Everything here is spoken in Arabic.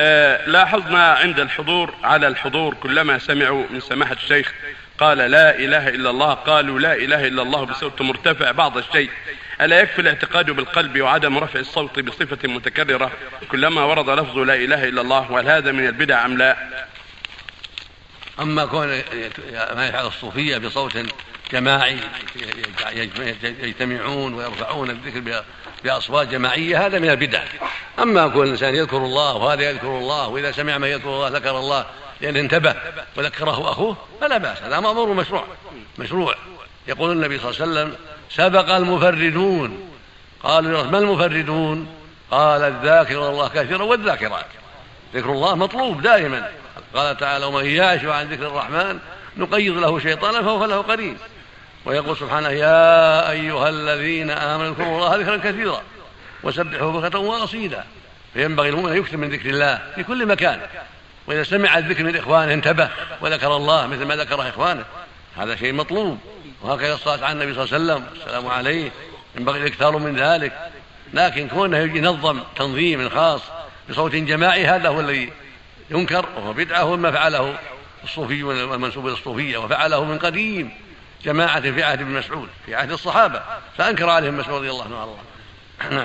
آه لاحظنا عند الحضور على الحضور كلما سمعوا من سماحة الشيخ قال لا إله إلا الله قالوا لا إله إلا الله بصوت مرتفع بعض الشيء. ألا يكفي الاعتقاد بالقلب وعدم رفع الصوت بصفة متكررة؟ كلما ورد لفظ لا إله إلا الله وهل هذا من البدع أم لا؟ أما كون ما يفعل الصوفية بصوت جماعي يجتمعون ويرفعون الذكر بأصوات جماعية هذا من البدع. أما كل إنسان يذكر الله وهذا يذكر الله وإذا سمع من يذكر الله ذكر الله لأن انتبه وذكره أخوه فلا بأس هذا مأمور مشروع مشروع. يقول النبي صلى الله عليه وسلم سبق المفردون. قالوا ما المفردون؟ قال الذاكر الله كثيرا والذاكرات. ذكر الله مطلوب دائما. قال تعالى ومن يعش عن ذكر الرحمن نقيض له شيطانا فهو له قرين. ويقول سبحانه يا أيها الذين آمنوا اذكروا الله ذكرا كثيرا. وسبحوا بكرة وأصيلا. فينبغي المؤمن أن يكثر من ذكر الله في كل مكان. وإذا سمع الذكر من إخوانه انتبه وذكر الله مثل ما ذكره إخوانه. هذا شيء مطلوب. وهكذا الصلاة على النبي صلى الله عليه وسلم. السلام عليه. ينبغي الإكثار من ذلك. لكن كونه ينظم تنظيم خاص بصوت جماعي هذا هو الذي ينكر وهو بدعة وما فعله الصوفي والمنسوب إلى الصوفية وفعله من قديم. جماعة في عهد ابن مسعود في عهد الصحابة. فأنكر عليهم مسعود رضي الله عنه.